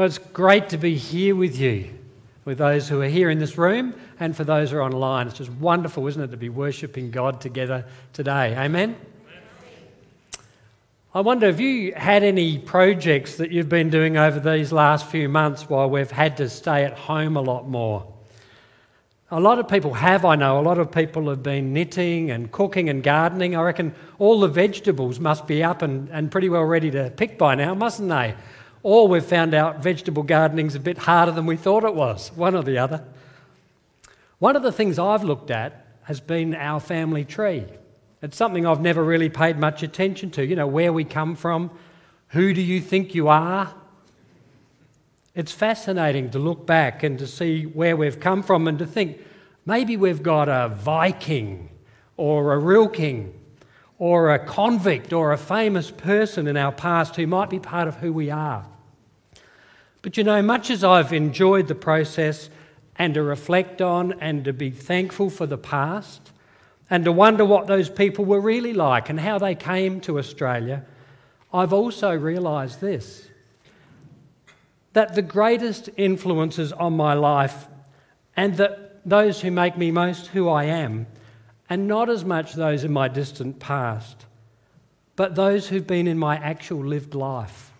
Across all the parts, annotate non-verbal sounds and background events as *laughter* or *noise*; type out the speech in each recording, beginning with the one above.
Well, it's great to be here with you, with those who are here in this room and for those who are online. It's just wonderful, isn't it, to be worshipping God together today. Amen? I wonder if you had any projects that you've been doing over these last few months while we've had to stay at home a lot more. A lot of people have, I know. A lot of people have been knitting and cooking and gardening. I reckon all the vegetables must be up and, and pretty well ready to pick by now, mustn't they? Or we've found out vegetable gardening's a bit harder than we thought it was, one or the other. One of the things I've looked at has been our family tree. It's something I've never really paid much attention to. You know, where we come from, who do you think you are? It's fascinating to look back and to see where we've come from and to think maybe we've got a Viking or a real king or a convict or a famous person in our past who might be part of who we are. But you know, much as I've enjoyed the process and to reflect on and to be thankful for the past and to wonder what those people were really like and how they came to Australia, I've also realised this that the greatest influences on my life and that those who make me most who I am and not as much those in my distant past, but those who've been in my actual lived life,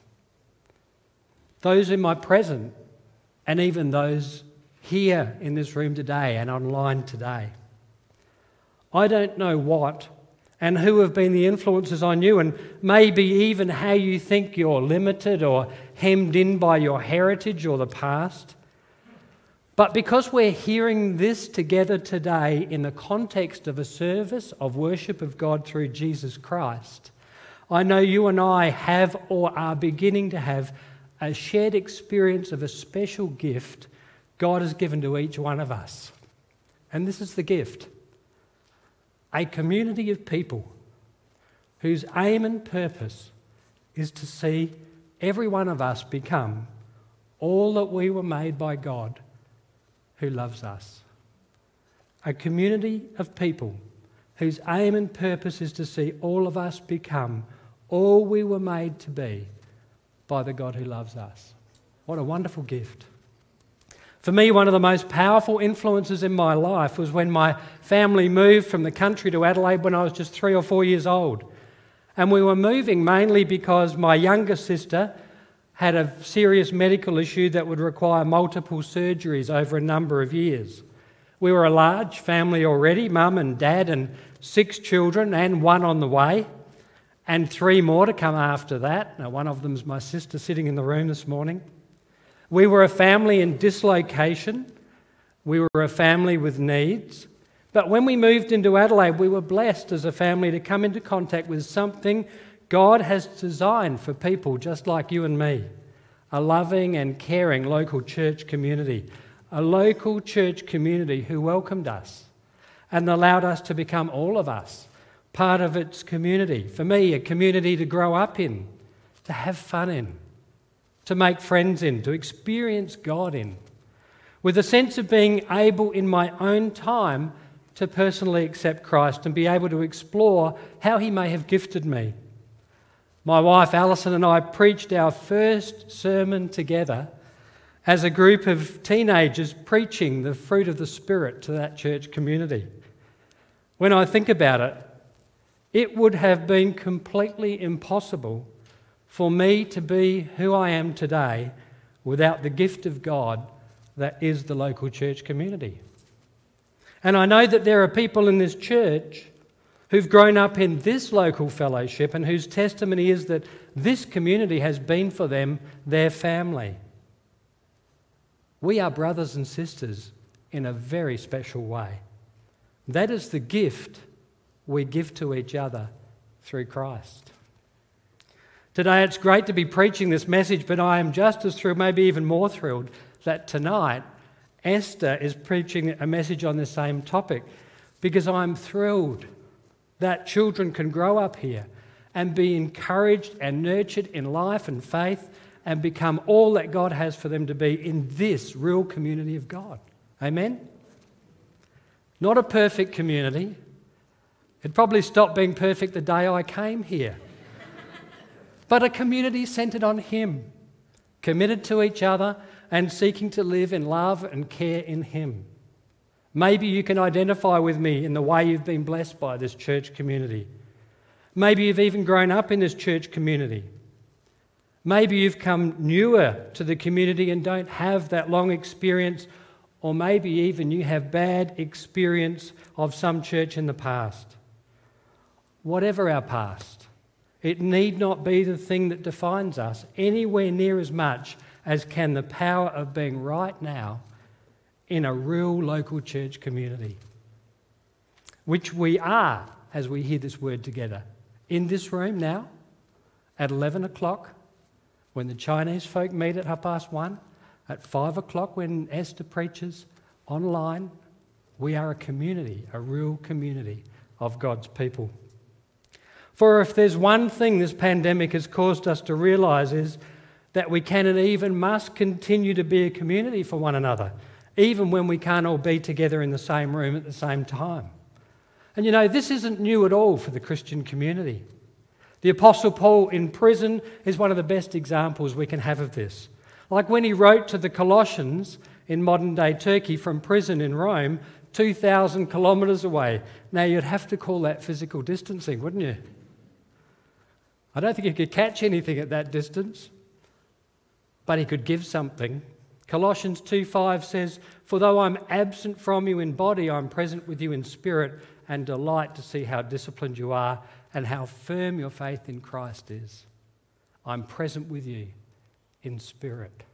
those in my present, and even those here in this room today and online today. I don't know what and who have been the influences on you, and maybe even how you think you're limited or hemmed in by your heritage or the past. But because we're hearing this together today in the context of a service of worship of God through Jesus Christ, I know you and I have or are beginning to have a shared experience of a special gift God has given to each one of us. And this is the gift a community of people whose aim and purpose is to see every one of us become all that we were made by God who loves us. A community of people whose aim and purpose is to see all of us become all we were made to be by the God who loves us. What a wonderful gift. For me, one of the most powerful influences in my life was when my family moved from the country to Adelaide when I was just three or four years old. And we were moving mainly because my younger sister had a serious medical issue that would require multiple surgeries over a number of years. We were a large family already mum and dad, and six children, and one on the way, and three more to come after that. Now, one of them is my sister sitting in the room this morning. We were a family in dislocation, we were a family with needs. But when we moved into Adelaide, we were blessed as a family to come into contact with something God has designed for people just like you and me a loving and caring local church community, a local church community who welcomed us and allowed us to become all of us part of its community. For me, a community to grow up in, to have fun in, to make friends in, to experience God in, with a sense of being able in my own time to personally accept Christ and be able to explore how He may have gifted me my wife Alison and I preached our first sermon together as a group of teenagers preaching the fruit of the Spirit to that church community. When I think about it, it would have been completely impossible for me to be who I am today without the gift of God that is the local church community. And I know that there are people in this church who've grown up in this local fellowship and whose testimony is that this community has been for them their family. We are brothers and sisters in a very special way. That is the gift we give to each other through Christ. Today it's great to be preaching this message, but I am just as thrilled, maybe even more thrilled, that tonight Esther is preaching a message on the same topic because I'm thrilled that children can grow up here and be encouraged and nurtured in life and faith and become all that God has for them to be in this real community of God. Amen? Not a perfect community. It probably stopped being perfect the day I came here. *laughs* but a community centered on Him, committed to each other and seeking to live in love and care in Him. Maybe you can identify with me in the way you've been blessed by this church community. Maybe you've even grown up in this church community. Maybe you've come newer to the community and don't have that long experience, or maybe even you have bad experience of some church in the past. Whatever our past, it need not be the thing that defines us anywhere near as much as can the power of being right now in a real local church community, which we are as we hear this word together. In this room now, at 11 o'clock, when the Chinese folk meet at half past one, at five o'clock when Esther preaches, online, we are a community, a real community of God's people. For if there's one thing this pandemic has caused us to realize is that we can and even must continue to be a community for one another, even when we can't all be together in the same room at the same time. And you know, this isn't new at all for the Christian community. The Apostle Paul in prison is one of the best examples we can have of this. Like when he wrote to the Colossians in modern day Turkey from prison in Rome, 2,000 kilometres away. Now, you'd have to call that physical distancing, wouldn't you? I don't think you could catch anything at that distance but he could give something. Colossians 2:5 says, "For though I'm absent from you in body, I'm present with you in spirit and delight to see how disciplined you are and how firm your faith in Christ is. I'm present with you in spirit."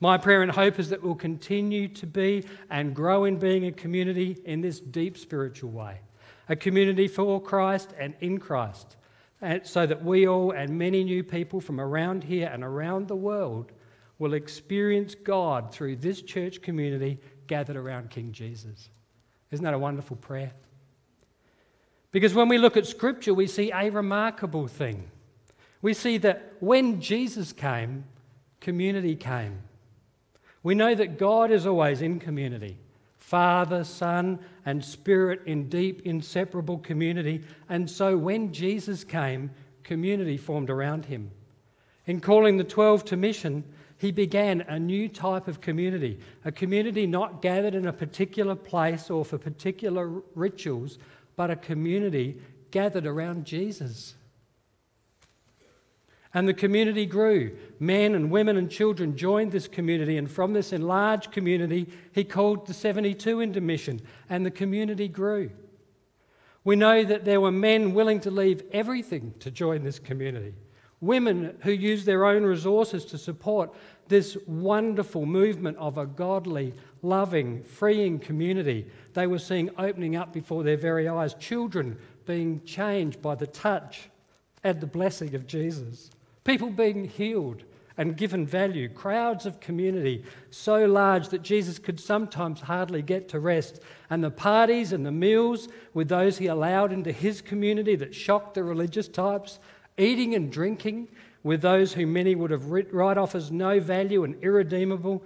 My prayer and hope is that we'll continue to be and grow in being a community in this deep spiritual way. A community for Christ and in Christ and so that we all and many new people from around here and around the world will experience God through this church community gathered around King Jesus. Isn't that a wonderful prayer? Because when we look at Scripture, we see a remarkable thing. We see that when Jesus came, community came. We know that God is always in community. Father, Son, and Spirit in deep, inseparable community. And so when Jesus came, community formed around him. In calling the 12 to mission, he began a new type of community, a community not gathered in a particular place or for particular rituals, but a community gathered around Jesus. And the community grew. Men and women and children joined this community, and from this enlarged community, he called the 72 into mission, and the community grew. We know that there were men willing to leave everything to join this community, women who used their own resources to support this wonderful movement of a godly, loving, freeing community. They were seeing opening up before their very eyes, children being changed by the touch and the blessing of Jesus. People being healed and given value, crowds of community so large that Jesus could sometimes hardly get to rest, and the parties and the meals with those he allowed into his community that shocked the religious types, eating and drinking with those who many would have write off as no value and irredeemable.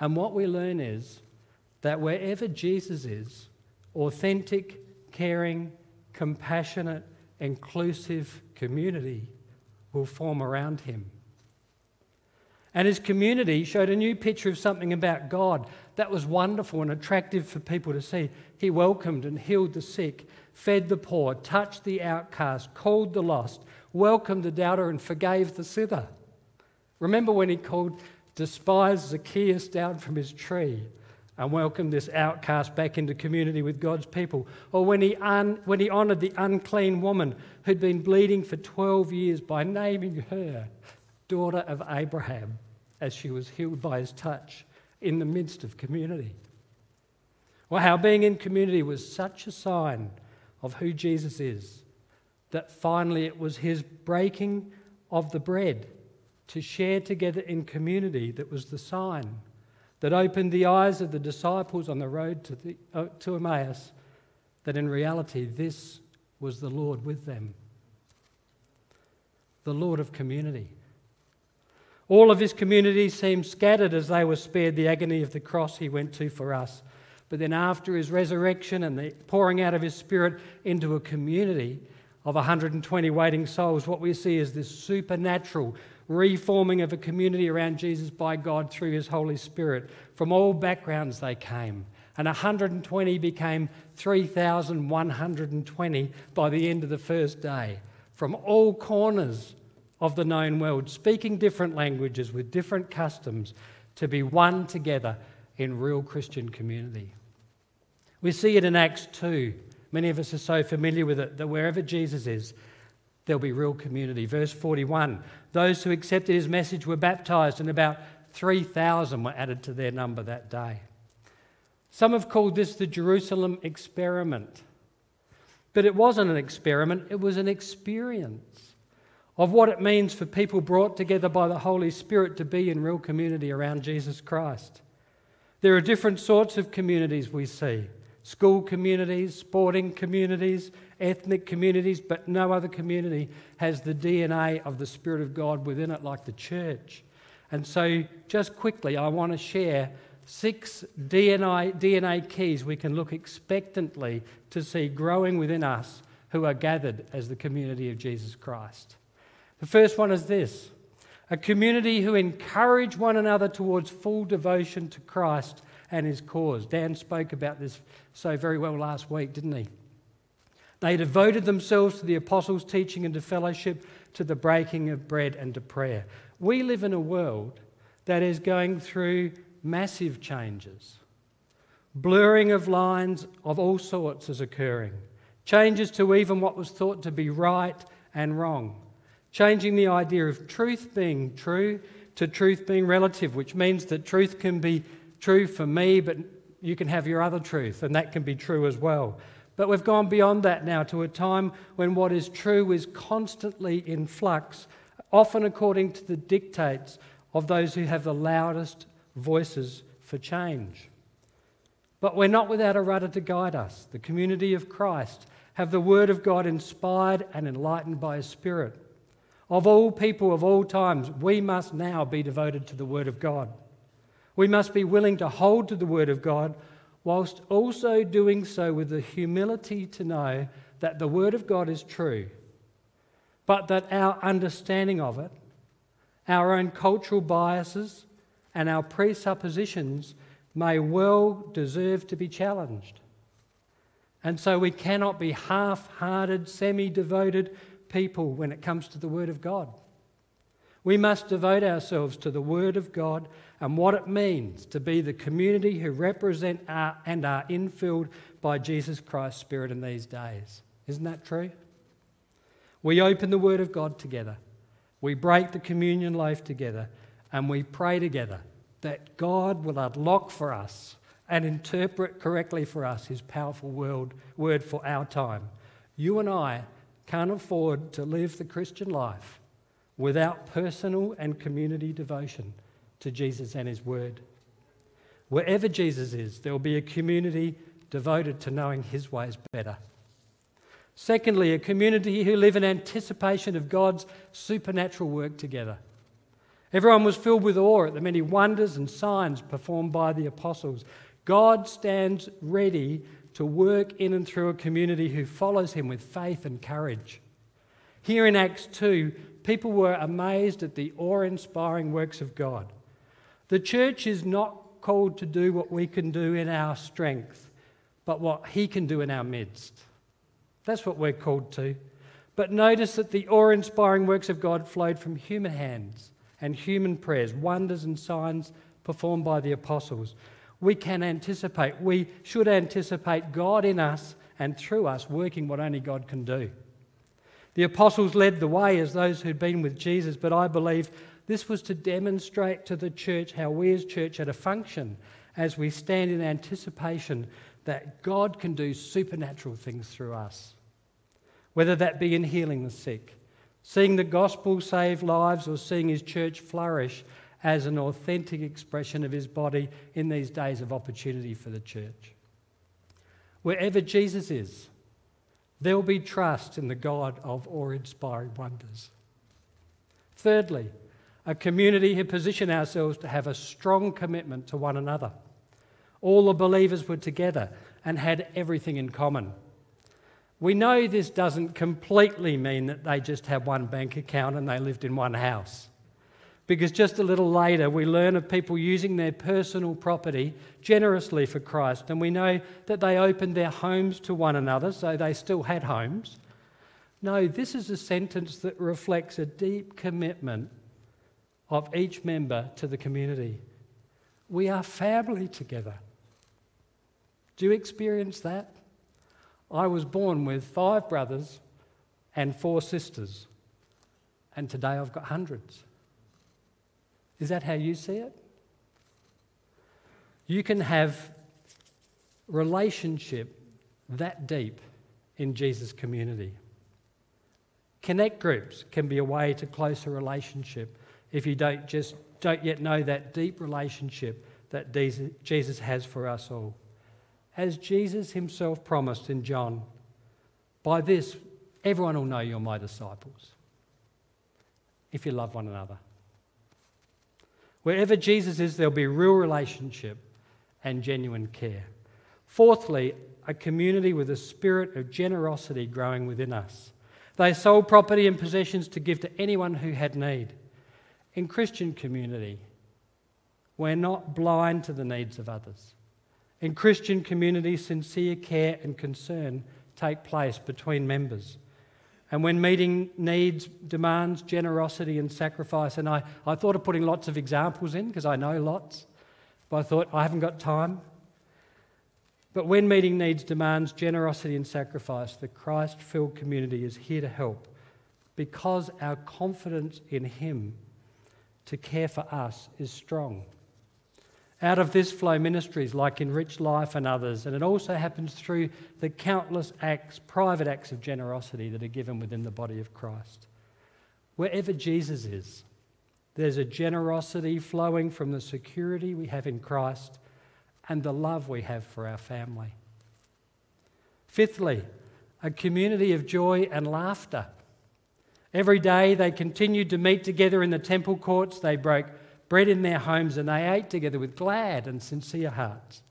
And what we learn is that wherever Jesus is, authentic, caring, compassionate, inclusive community will form around him. And his community showed a new picture of something about God that was wonderful and attractive for people to see. He welcomed and healed the sick, fed the poor, touched the outcast, called the lost, welcomed the doubter, and forgave the sinner. Remember when he called despised Zacchaeus down from his tree and welcomed this outcast back into community with God's people. Or when he, un, when he honoured the unclean woman who'd been bleeding for 12 years by naming her daughter of Abraham as she was healed by his touch in the midst of community. Well, how being in community was such a sign of who Jesus is that finally it was his breaking of the bread to share together in community that was the sign that opened the eyes of the disciples on the road to, the, uh, to Emmaus that in reality this was the Lord with them. The Lord of community. All of his community seemed scattered as they were spared the agony of the cross he went to for us. But then, after his resurrection and the pouring out of his spirit into a community of 120 waiting souls, what we see is this supernatural reforming of a community around Jesus by God through his Holy Spirit. From all backgrounds they came. And 120 became 3,120 by the end of the first day. From all corners of the known world, speaking different languages with different customs, to be one together in real Christian community. We see it in Acts 2. Many of us are so familiar with it that wherever Jesus is, there'll be real community. Verse 41 Those who accepted his message were baptized, and about 3,000 were added to their number that day. Some have called this the Jerusalem experiment. But it wasn't an experiment, it was an experience of what it means for people brought together by the Holy Spirit to be in real community around Jesus Christ. There are different sorts of communities we see school communities, sporting communities, ethnic communities, but no other community has the DNA of the Spirit of God within it like the church. And so, just quickly, I want to share six DNA, DNA keys we can look expectantly to see growing within us who are gathered as the community of Jesus Christ. The first one is this a community who encourage one another towards full devotion to Christ and his cause. Dan spoke about this so very well last week, didn't he? They devoted themselves to the apostles' teaching and to fellowship, to the breaking of bread and to prayer. We live in a world that is going through massive changes. Blurring of lines of all sorts is occurring. Changes to even what was thought to be right and wrong. Changing the idea of truth being true to truth being relative, which means that truth can be true for me, but you can have your other truth, and that can be true as well. But we've gone beyond that now to a time when what is true is constantly in flux, often according to the dictates of those who have the loudest voices for change. But we're not without a rudder to guide us. The community of Christ have the Word of God inspired and enlightened by His Spirit. Of all people of all times, we must now be devoted to the Word of God. We must be willing to hold to the Word of God whilst also doing so with the humility to know that the Word of God is true, but that our understanding of it, our own cultural biases, and our presuppositions may well deserve to be challenged. And so we cannot be half hearted, semi devoted people when it comes to the Word of God. We must devote ourselves to the Word of God and what it means to be the community who represent our, and are infilled by Jesus Christ's Spirit in these days. Isn't that true? We open the Word of God together, we break the communion loaf together, and we pray together that God will unlock for us and interpret correctly for us His powerful word, word for our time. You and I can't afford to live the Christian life without personal and community devotion to Jesus and His Word. Wherever Jesus is, there will be a community devoted to knowing His ways better. Secondly, a community who live in anticipation of God's supernatural work together. Everyone was filled with awe at the many wonders and signs performed by the apostles. God stands ready to work in and through a community who follows him with faith and courage. Here in Acts 2, people were amazed at the awe inspiring works of God. The church is not called to do what we can do in our strength, but what He can do in our midst. That's what we're called to. But notice that the awe inspiring works of God flowed from human hands and human prayers, wonders and signs performed by the apostles. We can anticipate, we should anticipate God in us and through us working what only God can do. The apostles led the way as those who'd been with Jesus, but I believe this was to demonstrate to the church how we as church are to function as we stand in anticipation that God can do supernatural things through us. whether that be in healing the sick, seeing the gospel save lives, or seeing his church flourish as an authentic expression of his body in these days of opportunity for the church. Wherever Jesus is, there will be trust in the God of awe inspiring wonders. Thirdly, a community who position ourselves to have a strong commitment to one another. All the believers were together and had everything in common. We know this doesn't completely mean that they just had one bank account and they lived in one house. Because just a little later, we learn of people using their personal property generously for Christ, and we know that they opened their homes to one another, so they still had homes. No, this is a sentence that reflects a deep commitment of each member to the community. We are family together. Do you experience that? I was born with five brothers and four sisters, and today I've got hundreds. Is that how you see it? You can have relationship that deep in Jesus' community. Connect groups can be a way to closer relationship if you don't just don't yet know that deep relationship that Jesus has for us all. As Jesus himself promised in John, by this everyone will know you're my disciples if you love one another. Wherever Jesus is, there'll be real relationship and genuine care. Fourthly, a community with a spirit of generosity growing within us. They sold property and possessions to give to anyone who had need. In Christian community, we're not blind to the needs of others. In Christian community, sincere care and concern take place between members. And when meeting needs, demands, generosity, and sacrifice, and I, I thought of putting lots of examples in because I know lots, but I thought I haven't got time. But when meeting needs, demands, generosity, and sacrifice, the Christ filled community is here to help because our confidence in Him to care for us is strong. Out of this flow ministries like Enrich Life and others, and it also happens through the countless acts, private acts of generosity that are given within the body of Christ. Wherever Jesus is, there's a generosity flowing from the security we have in Christ and the love we have for our family. Fifthly, a community of joy and laughter. Every day they continued to meet together in the temple courts. They broke bread in their homes, and they ate together with glad and sincere hearts.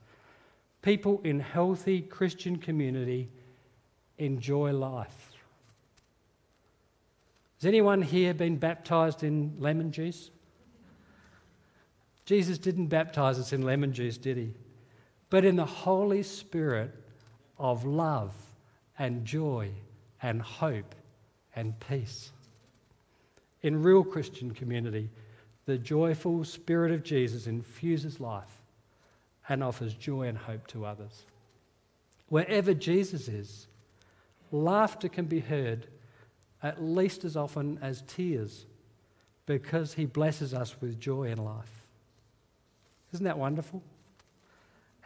People in healthy Christian community enjoy life. Has anyone here been baptized in lemon juice? Jesus didn't baptize us in lemon juice, did he? But in the Holy Spirit of love and joy and hope and peace. In real Christian community, the joyful Spirit of Jesus infuses life and offers joy and hope to others. Wherever Jesus is, laughter can be heard at least as often as tears because he blesses us with joy in life. Isn't that wonderful?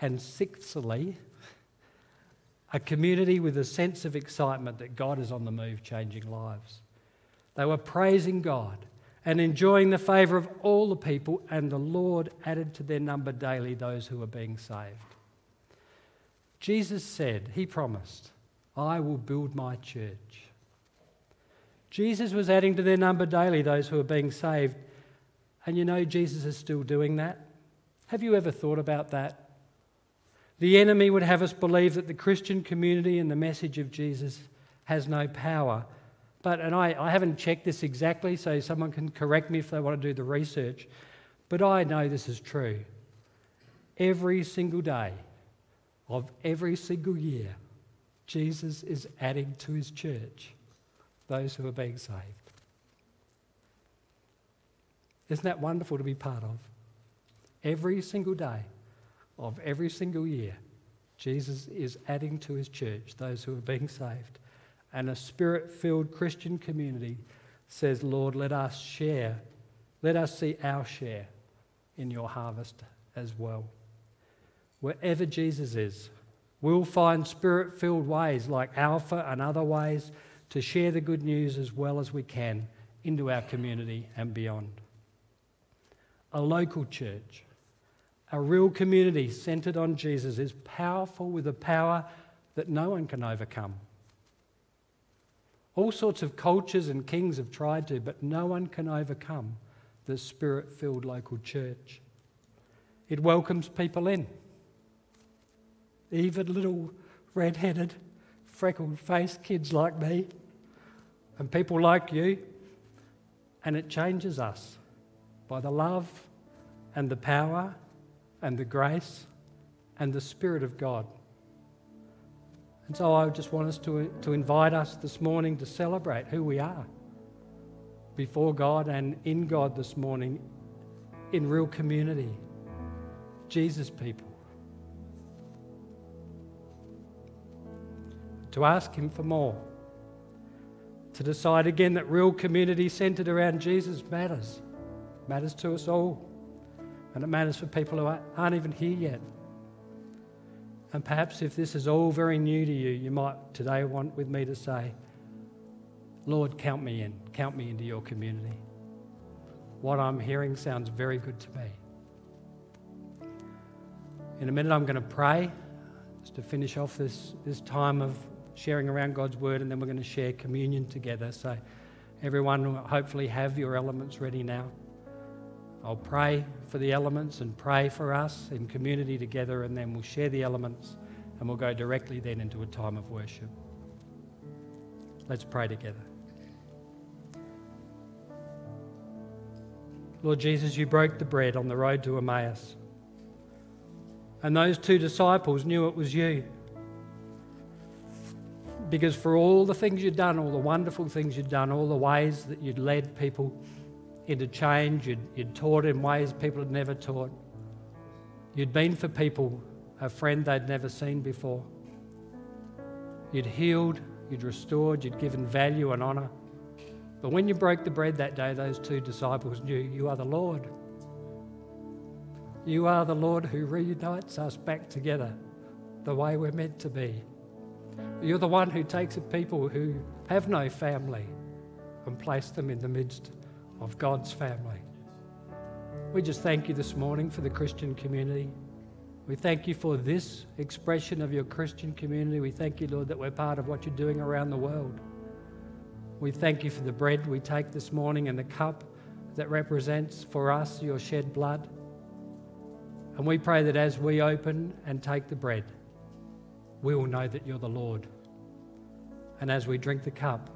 And sixthly, a community with a sense of excitement that God is on the move, changing lives. They were praising God and enjoying the favour of all the people, and the Lord added to their number daily those who were being saved. Jesus said, He promised, I will build my church. Jesus was adding to their number daily those who were being saved. And you know, Jesus is still doing that. Have you ever thought about that? The enemy would have us believe that the Christian community and the message of Jesus has no power but, and I, I haven't checked this exactly, so someone can correct me if they want to do the research, but I know this is true. Every single day of every single year, Jesus is adding to his church those who are being saved. Isn't that wonderful to be part of? Every single day of every single year, Jesus is adding to his church those who are being saved and a spirit filled Christian community says, Lord, let us share, let us see our share in your harvest as well. Wherever Jesus is, we'll find spirit filled ways like Alpha and other ways to share the good news as well as we can into our community and beyond. A local church, a real community centered on Jesus, is powerful with a power that no one can overcome. All sorts of cultures and kings have tried to, but no one can overcome the spirit filled local church. It welcomes people in, even little red headed, freckled faced kids like me and people like you, and it changes us by the love and the power and the grace and the Spirit of God. And so I just want us to, to invite us this morning to celebrate who we are before God and in God this morning in real community. Jesus people. To ask Him for more. To decide again that real community centered around Jesus matters. Matters to us all. And it matters for people who aren't even here yet. And perhaps if this is all very new to you, you might today want with me to say, Lord, count me in. Count me into your community. What I'm hearing sounds very good to me. In a minute, I'm going to pray just to finish off this, this time of sharing around God's word, and then we're going to share communion together. So, everyone will hopefully have your elements ready now. I'll pray for the elements and pray for us in community together, and then we'll share the elements and we'll go directly then into a time of worship. Let's pray together. Lord Jesus, you broke the bread on the road to Emmaus. And those two disciples knew it was you. Because for all the things you'd done, all the wonderful things you'd done, all the ways that you'd led people into change. You'd, you'd taught in ways people had never taught. You'd been for people a friend they'd never seen before. You'd healed, you'd restored, you'd given value and honour. But when you broke the bread that day, those two disciples knew you are the Lord. You are the Lord who reunites us back together the way we're meant to be. You're the one who takes people who have no family and place them in the midst of God's family. We just thank you this morning for the Christian community. We thank you for this expression of your Christian community. We thank you, Lord, that we're part of what you're doing around the world. We thank you for the bread we take this morning and the cup that represents for us your shed blood. And we pray that as we open and take the bread, we will know that you're the Lord. And as we drink the cup,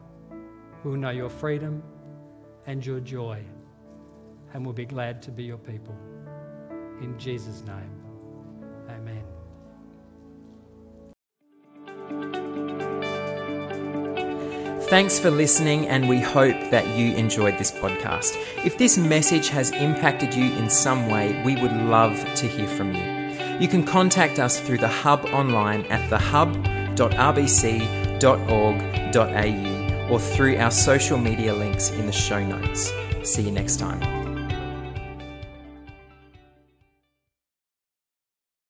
we will know your freedom and your joy, and we'll be glad to be your people. In Jesus' name, amen. Thanks for listening, and we hope that you enjoyed this podcast. If this message has impacted you in some way, we would love to hear from you. You can contact us through the Hub online at thehub.rbc.org.au or through our social media links in the show notes. See you next time.